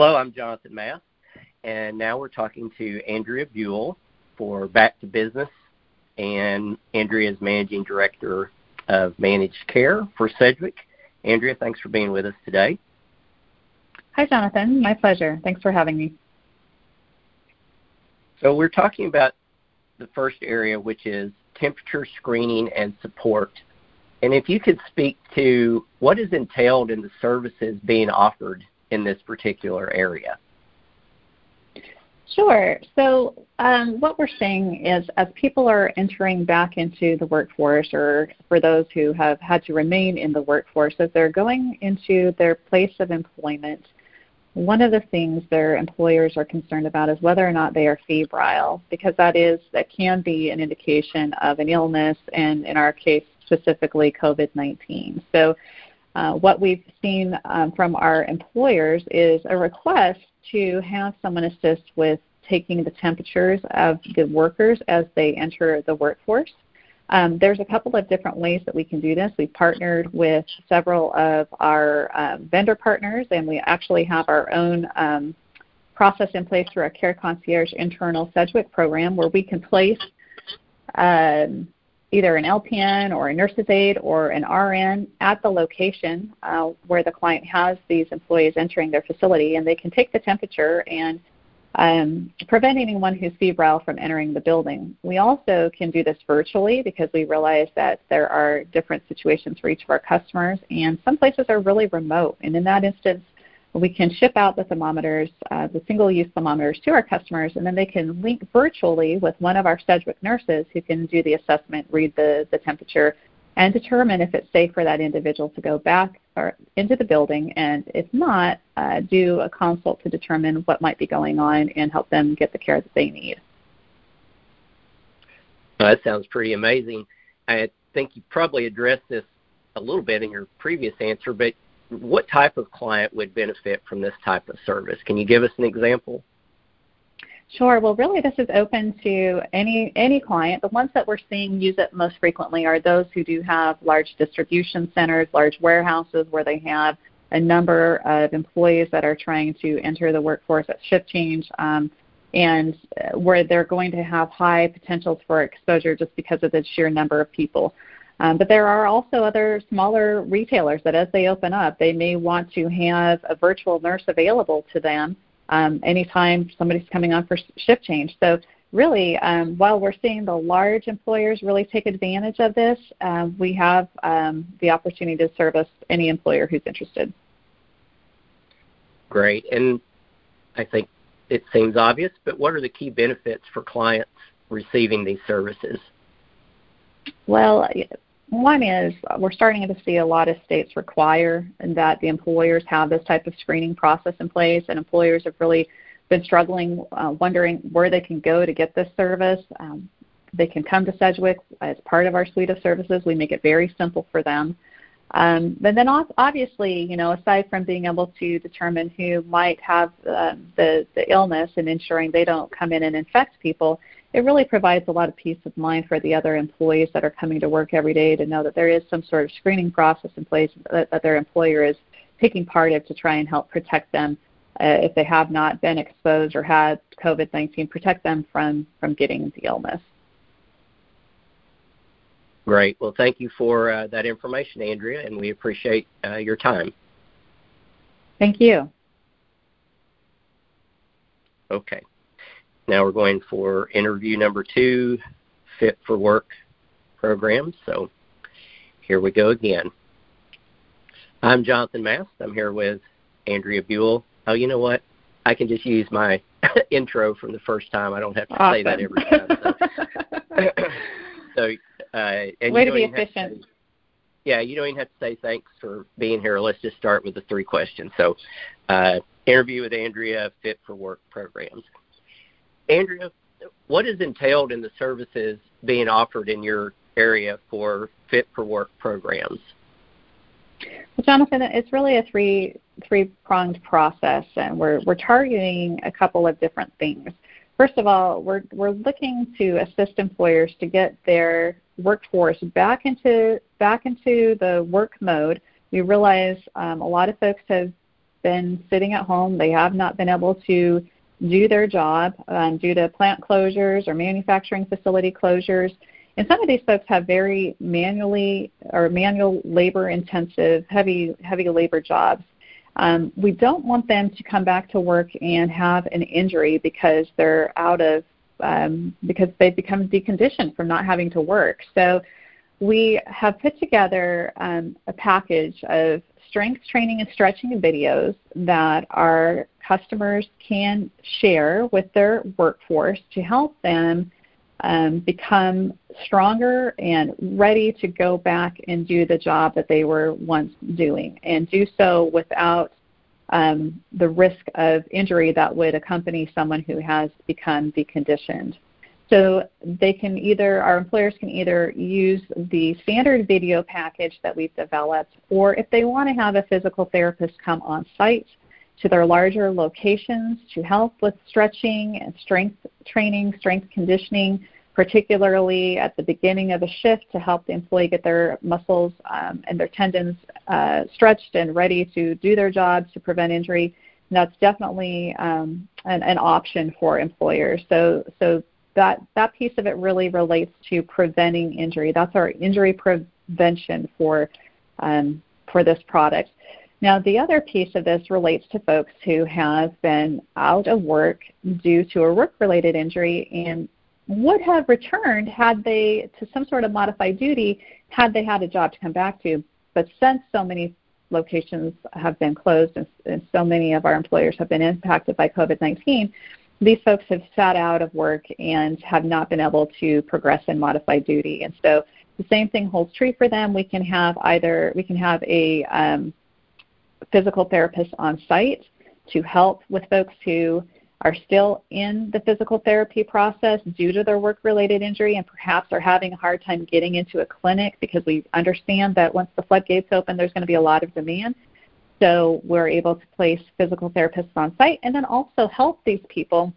Hello, I'm Jonathan Mass, and now we're talking to Andrea Buhl for Back to Business, and Andrea is Managing Director of Managed Care for Sedgwick. Andrea, thanks for being with us today. Hi, Jonathan. My pleasure. Thanks for having me. So we're talking about the first area, which is temperature screening and support. And if you could speak to what is entailed in the services being offered in this particular area. Sure. So, um, what we're seeing is as people are entering back into the workforce, or for those who have had to remain in the workforce, as they're going into their place of employment, one of the things their employers are concerned about is whether or not they are febrile, because that is that can be an indication of an illness, and in our case specifically COVID-19. So, uh, what we've seen um, from our employers is a request to have someone assist with taking the temperatures of the workers as they enter the workforce. Um, there's a couple of different ways that we can do this. We've partnered with several of our um, vendor partners, and we actually have our own um, process in place through our Care Concierge internal Sedgwick program where we can place um, either an LPN or a nurse's aide or an RN at the location uh, where the client has these employees entering their facility, and they can take the temperature and um, prevent anyone who's febrile from entering the building. We also can do this virtually because we realize that there are different situations for each of our customers, and some places are really remote. And in that instance, we can ship out the thermometers, uh, the single-use thermometers to our customers, and then they can link virtually with one of our Sedgwick nurses who can do the assessment, read the, the temperature, and determine if it's safe for that individual to go back or into the building, and if not, uh, do a consult to determine what might be going on and help them get the care that they need. Well, that sounds pretty amazing. I think you probably addressed this a little bit in your previous answer, but what type of client would benefit from this type of service? Can you give us an example? Sure. Well, really, this is open to any any client. The ones that we're seeing use it most frequently are those who do have large distribution centers, large warehouses where they have a number of employees that are trying to enter the workforce at shift change, um, and where they're going to have high potentials for exposure just because of the sheer number of people. Um, but there are also other smaller retailers that, as they open up, they may want to have a virtual nurse available to them um, anytime somebody's coming on for shift change. So really, um, while we're seeing the large employers really take advantage of this, um, we have um, the opportunity to service any employer who's interested. Great. And I think it seems obvious, but what are the key benefits for clients receiving these services? Well, one is we're starting to see a lot of states require that the employers have this type of screening process in place, and employers have really been struggling, uh, wondering where they can go to get this service. Um, they can come to Sedgwick as part of our suite of services. We make it very simple for them. Um, but then obviously, you know, aside from being able to determine who might have uh, the, the illness and ensuring they don't come in and infect people, it really provides a lot of peace of mind for the other employees that are coming to work every day to know that there is some sort of screening process in place that, that their employer is taking part of to try and help protect them uh, if they have not been exposed or had COVID-19, protect them from, from getting the illness. Great. Well, thank you for uh, that information, Andrea, and we appreciate uh, your time. Thank you. Okay. Now we're going for interview number two, Fit for Work program. So here we go again. I'm Jonathan Mast. I'm here with Andrea Buhl. Oh, you know what? I can just use my intro from the first time. I don't have to awesome. say that every time. So, so uh, and way to be efficient. To, yeah, you don't even have to say thanks for being here. Let's just start with the three questions. So, uh, interview with Andrea, Fit for Work programs. Andrea, what is entailed in the services being offered in your area for Fit for Work programs? Jonathan, it's really a three three pronged process, and we're we're targeting a couple of different things. First of all, we're we're looking to assist employers to get their workforce back into back into the work mode. We realize um, a lot of folks have been sitting at home. They have not been able to do their job um, due to plant closures or manufacturing facility closures. And some of these folks have very manually or manual labor intensive, heavy heavy labor jobs. Um, we don't want them to come back to work and have an injury because they're out of um, because they've become deconditioned from not having to work. So we have put together um, a package of strength training and stretching videos that our customers can share with their workforce to help them um, become stronger and ready to go back and do the job that they were once doing and do so without um, the risk of injury that would accompany someone who has become deconditioned. So they can either, our employers can either use the standard video package that we've developed, or if they want to have a physical therapist come on site to their larger locations to help with stretching and strength training, strength conditioning, particularly at the beginning of a shift to help the employee get their muscles um, and their tendons uh, stretched and ready to do their jobs to prevent injury. And that's definitely um, an, an option for employers. So, so that that piece of it really relates to preventing injury. That's our injury prevention for um, for this product. Now, the other piece of this relates to folks who have been out of work due to a work-related injury and would have returned had they to some sort of modified duty had they had a job to come back to. But since so many locations have been closed and, and so many of our employers have been impacted by COVID-19, these folks have sat out of work and have not been able to progress in modified duty. And so the same thing holds true for them. We can have either we can have a um, physical therapists on site to help with folks who are still in the physical therapy process due to their work related injury and perhaps are having a hard time getting into a clinic because we understand that once the floodgates open, there's going to be a lot of demand. So we're able to place physical therapists on site and then also help these people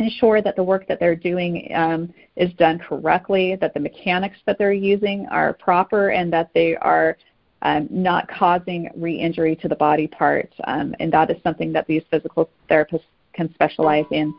ensure that the work that they're doing um, is done correctly, that the mechanics that they're using are proper, and that they are um, not causing re-injury to the body parts. Um, and that is something that these physical therapists can specialize in.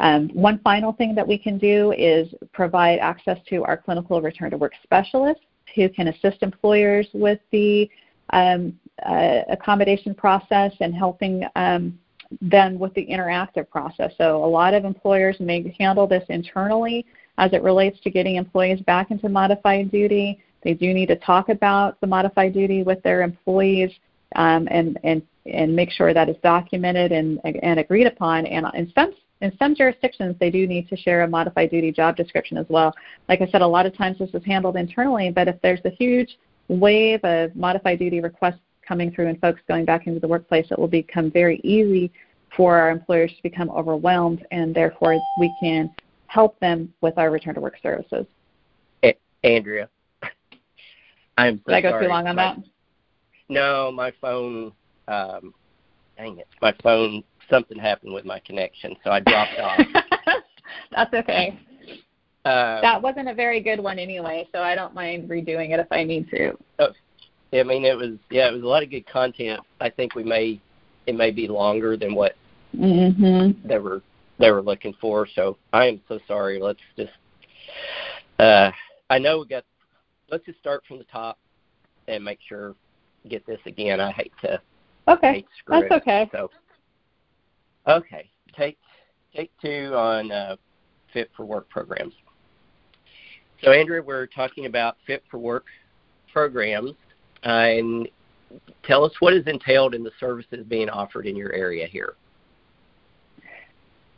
Um, one final thing that we can do is provide access to our clinical return to work specialists who can assist employers with the um, uh, accommodation process and helping um, them with the interactive process. So a lot of employers may handle this internally as it relates to getting employees back into modified duty. They do need to talk about the modified duty with their employees um, and, and, and make sure that is documented and, and agreed upon. And in some, in some jurisdictions, they do need to share a modified duty job description as well. Like I said, a lot of times this is handled internally, but if there's a huge wave of modified duty requests coming through and folks going back into the workplace, it will become very easy for our employers to become overwhelmed, and therefore we can help them with our return to work services. Andrea, I'm so Did I go sorry. too long on my, that? No, my phone. Um, dang it, my phone. Something happened with my connection, so I dropped off. That's okay. Uh, that wasn't a very good one anyway, so I don't mind redoing it if I need to. Oh, I mean, it was yeah, it was a lot of good content. I think we may it may be longer than what mm-hmm. they were they were looking for. So I am so sorry. Let's just uh, I know we got. Let's just start from the top and make sure get this again. I hate to. Okay, hate to screw that's it. okay. So okay, take take two on uh, fit for work programs. So Andrea, we're talking about fit for work programs, uh, and tell us what is entailed in the services being offered in your area here.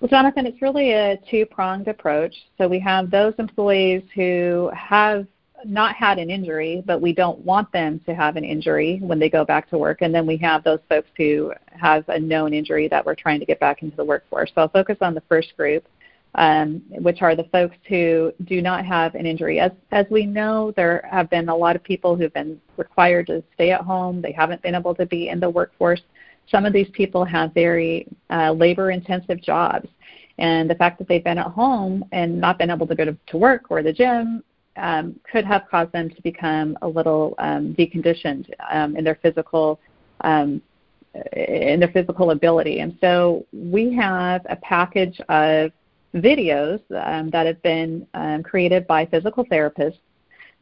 Well, Jonathan, it's really a two pronged approach. So we have those employees who have not had an injury, but we don't want them to have an injury when they go back to work. And then we have those folks who have a known injury that we're trying to get back into the workforce. So I'll focus on the first group, um, which are the folks who do not have an injury. As, as we know, there have been a lot of people who've been required to stay at home. They haven't been able to be in the workforce. Some of these people have very uh, labor intensive jobs. And the fact that they've been at home and not been able to go to, to work or the gym um, could have caused them to become a little um, deconditioned um, in their physical um, in their physical ability. And so we have a package of videos um, that have been um, created by physical therapists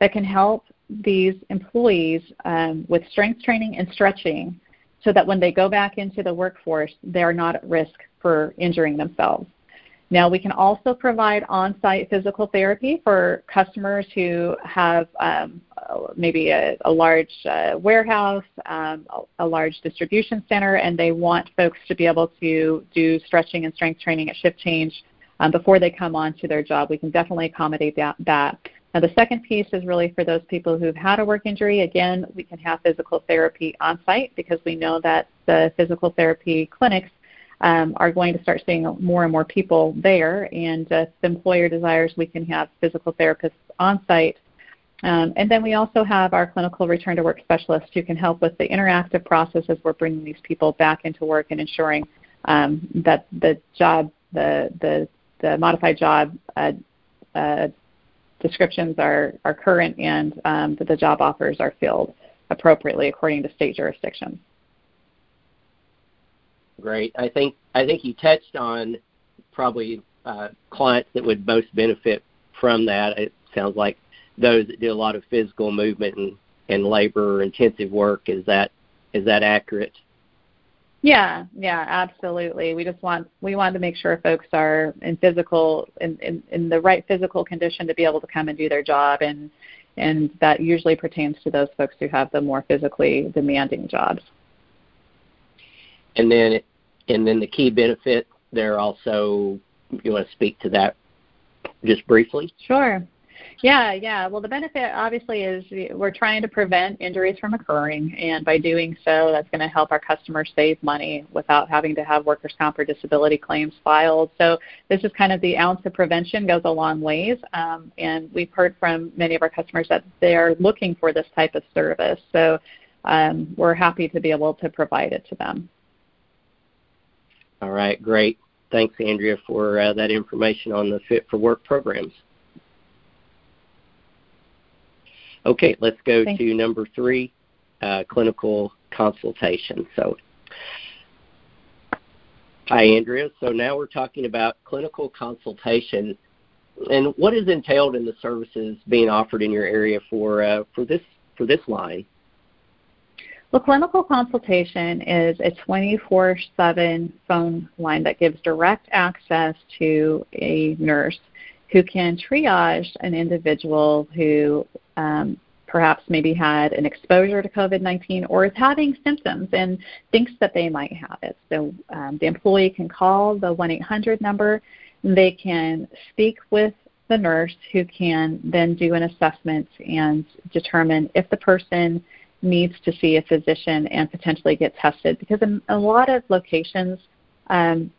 that can help these employees um, with strength training and stretching so that when they go back into the workforce, they're not at risk for injuring themselves. Now, we can also provide on site physical therapy for customers who have um, maybe a, a large uh, warehouse, um, a, large distribution center, and they want folks to be able to do stretching and strength training at shift change um, before they come on to their job. We can definitely accommodate that. that. Now, the second piece is really for those people who've had a work injury. Again, we can have physical therapy on site because we know that the physical therapy clinics um, are going to start seeing more and more people there. And uh, if the employer desires, we can have physical therapists on site. Um, and then we also have our clinical return to work specialists who can help with the interactive process as we're bringing these people back into work and ensuring um, that the job, the, the, the modified job uh, uh, descriptions are, are current and um, that the job offers are filled appropriately according to state jurisdictions. Great. I think I think you touched on probably uh, clients that would most benefit from that. It sounds like those that do a lot of physical movement and, and labor intensive work. Is that is that accurate? Yeah, yeah, absolutely. We just want we want to make sure folks are in physical in, in, in the right physical condition to be able to come and do their job and and that usually pertains to those folks who have the more physically demanding jobs. And then and then the key benefit there also, you want to speak to that just briefly? Sure. Yeah, yeah. Well, the benefit obviously is we're trying to prevent injuries from occurring, and by doing so, that's going to help our customers save money without having to have workers' comp or disability claims filed. So this is kind of the ounce of prevention goes a long ways, um, and we've heard from many of our customers that they are looking for this type of service. So um, we're happy to be able to provide it to them. All right, great. Thanks, Andrea, for uh, that information on the Fit for Work programs. Okay, let's go Thanks. to number three, uh, clinical consultation. So, hi, Andrea. So now we're talking about clinical consultation and what is entailed in the services being offered in your area for uh, for this for this line. Well, clinical consultation is a 24 7 phone line that gives direct access to a nurse who can triage an individual who um, perhaps maybe had an exposure to COVID 19 or is having symptoms and thinks that they might have it. So um, the employee can call the 1 800 number. They can speak with the nurse who can then do an assessment and determine if the person needs to see a physician and potentially get tested because in a lot of locations, um,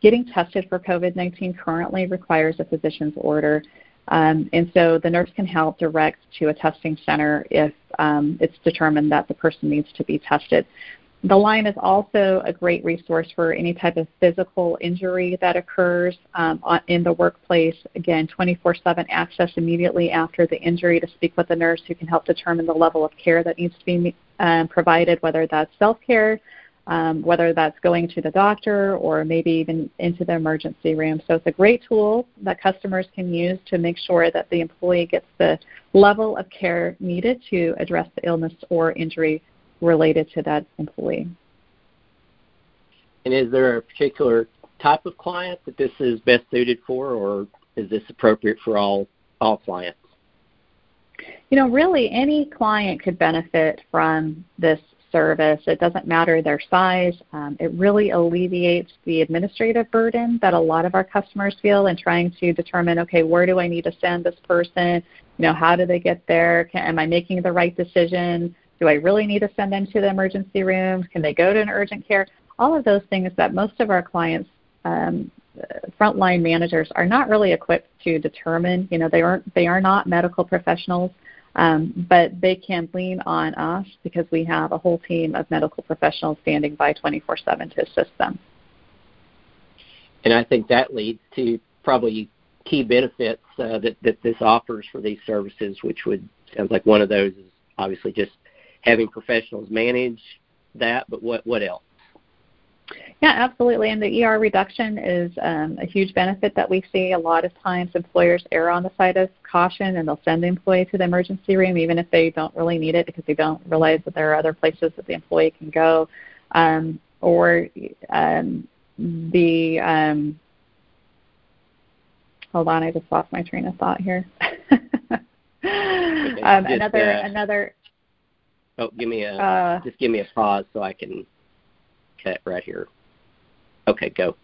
getting tested for COVID 19 currently requires a physician's order. Um, and so the nurse can help direct to a testing center if um, it's determined that the person needs to be tested. The line is also a great resource for any type of physical injury that occurs um, in the workplace. Again, 24 7 access immediately after the injury to speak with a nurse who can help determine the level of care that needs to be um, provided, whether that's self care, um, whether that's going to the doctor, or maybe even into the emergency room. So it's a great tool that customers can use to make sure that the employee gets the level of care needed to address the illness or injury related to that employee. And is there a particular type of client that this is best suited for, or is this appropriate for all all clients? You know, really, any client could benefit from this service. It doesn't matter their size. Um, it really alleviates the administrative burden that a lot of our customers feel in trying to determine, okay, where do I need to send this person? You know, how do they get there? Can, am I making the right decision? Do I really need to send them to the emergency room? Can they go to an urgent care? All of those things that most of our clients, um, frontline managers, are not really equipped to determine. You know, they aren't they are not medical professionals, um, but they can lean on us because we have a whole team of medical professionals standing by 24/7 to assist them. And I think that leads to probably key benefits uh, that, that this offers for these services, which would sounds like one of those is obviously just having professionals manage that, but what what else? Yeah, absolutely. And the ER reduction is um, a huge benefit that we see. A lot of times employers err on the side of caution and they'll send the employee to the emergency room even if they don't really need it because they don't realize that there are other places that the employee can go. Um, or um, the um, hold on, I just lost my train of thought here. um, another another. Oh, give me a uh, just give me a pause so I can cut right here. Okay, go.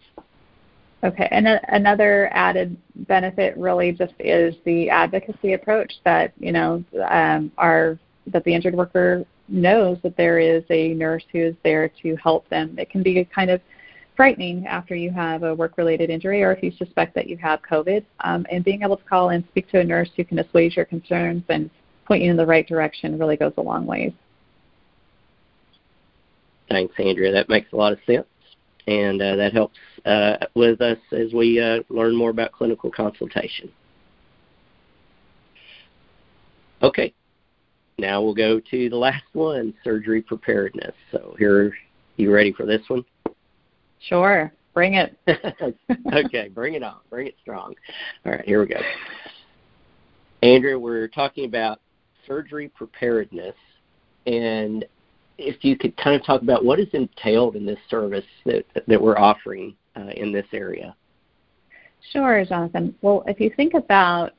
Okay, and another added benefit really just is the advocacy approach that you know um, our that the injured worker knows that there is a nurse who is there to help them. It can be kind of frightening after you have a work-related injury or if you suspect that you have COVID, um, and being able to call and speak to a nurse who can assuage your concerns and point you in the right direction really goes a long way. Thanks, Andrea. That makes a lot of sense, and uh, that helps uh, with us as we uh, learn more about clinical consultation. Okay, now we'll go to the last one, surgery preparedness. So here, you ready for this one? Sure, bring it. okay, bring it on. Bring it strong. All right, here we go. Andrea, we're talking about surgery preparedness, and if you could kind of talk about what is entailed in this service that that we're offering uh, in this area. Sure, Jonathan. Well, if you think about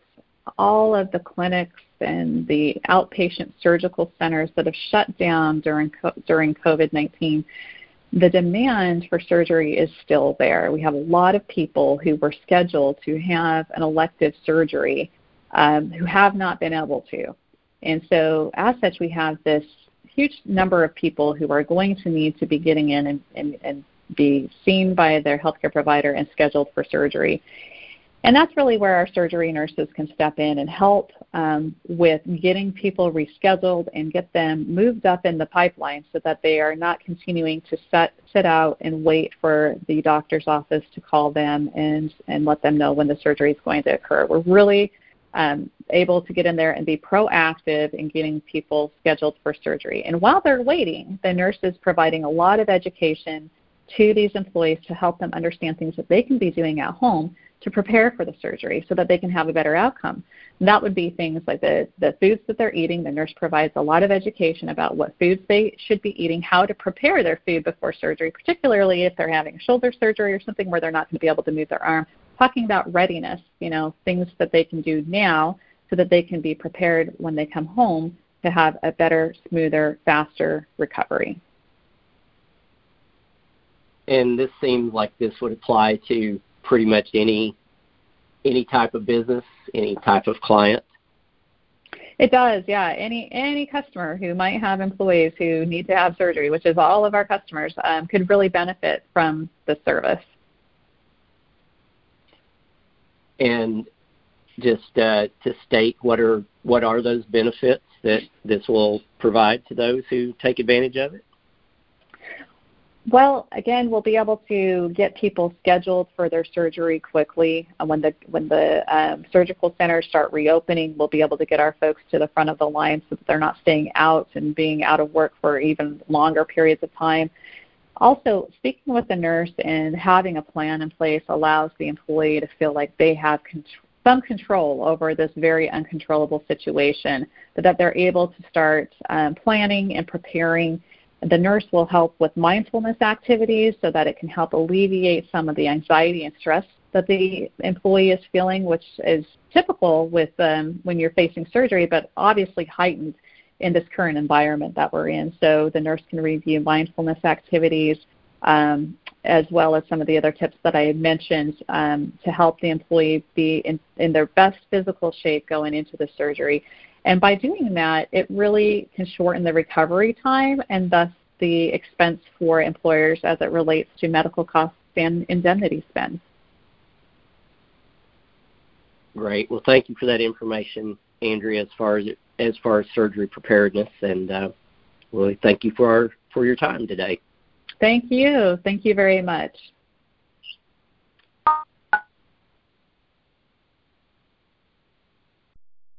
all of the clinics and the outpatient surgical centers that have shut down during during COVID-19, the demand for surgery is still there. We have a lot of people who were scheduled to have an elective surgery um, who have not been able to. And so, as such, we have this huge number of people who are going to need to be getting in and, and, and be seen by their healthcare provider and scheduled for surgery. And that's really where our surgery nurses can step in and help um, with getting people rescheduled and get them moved up in the pipeline so that they are not continuing to set, sit out and wait for the doctor's office to call them and, and let them know when the surgery is going to occur. We're really um, able to get in there and be proactive in getting people scheduled for surgery. And while they're waiting, the nurse is providing a lot of education to these employees to help them understand things that they can be doing at home to prepare for the surgery so that they can have a better outcome. And that would be things like the, the foods that they're eating. The nurse provides a lot of education about what foods they should be eating, how to prepare their food before surgery, particularly if they're having shoulder surgery or something where they're not going to be able to move their arm. Talking about readiness, you know, things that they can do now so that they can be prepared when they come home to have a better, smoother, faster recovery. And this seems like this would apply to pretty much any any type of business, any type of client. It does, yeah. Any any customer who might have employees who need to have surgery, which is all of our customers, um, could really benefit from the service. And just uh, to state what are what are those benefits that this will provide to those who take advantage of it? Well, again, we'll be able to get people scheduled for their surgery quickly. Uh, when the when the um, surgical centers start reopening, we'll be able to get our folks to the front of the line so that they're not staying out and being out of work for even longer periods of time. Also, speaking with the nurse and having a plan in place allows the employee to feel like they have control some control over this very uncontrollable situation, but that they're able to start um, planning and preparing. The nurse will help with mindfulness activities so that it can help alleviate some of the anxiety and stress that the employee is feeling, which is typical with um, when you're facing surgery, but obviously heightened in this current environment that we're in. So the nurse can review mindfulness activities, um, as well as some of the other tips that I mentioned um, to help the employee be in, in their best physical shape going into the surgery. And by doing that, it really can shorten the recovery time and thus the expense for employers as it relates to medical costs and indemnity spend. Great. Well, thank you for that information, Andrea, as far as as far as surgery preparedness, and uh, really thank you for our for your time today. Thank you. Thank you very much.